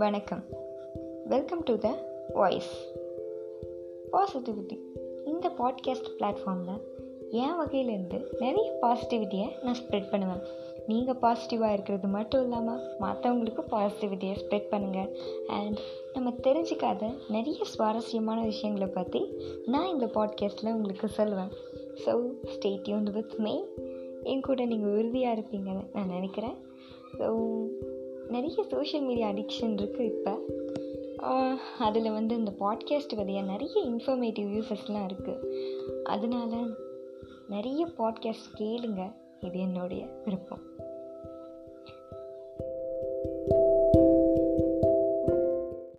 வணக்கம். Welcome to the voice positivity. இந்த podcast பிளாட்ஃபார்மில் என் வகையிலேருந்து நிறைய பாசிட்டிவிட்டியை நான் ஸ்ப்ரெட் பண்ணுவேன். நீங்கள் பாசிட்டிவாக இருக்கிறது மட்டும் இல்லாமல் மற்றவங்களுக்கு பாசிட்டிவிட்டியை ஸ்ப்ரெட் பண்ணுங்கள் அண்ட் நம்ம தெரிஞ்சிக்காத நிறைய சுவாரஸ்யமான விஷயங்களை பற்றி நான் இந்த பாட்காஸ்ட்டில் உங்களுக்கு சொல்லுவேன். So stay tuned with me என் கூட நீங்கள் உறுதியாக இருப்பீங்கன்னு நான் நினைக்கிறேன். ஸோ நிறைய சோஷியல் மீடியா அடிக்ஷன் இருக்குது இப்போ. அதில் வந்து இந்த பாட்காஸ்ட் வழியாக நிறைய இன்ஃபர்மேட்டிவ் யூஸஸ்லாம் இருக்குது அதனால் நிறைய பாட்காஸ்ட் கேளுங்க. இது என்னுடைய விருப்பம்.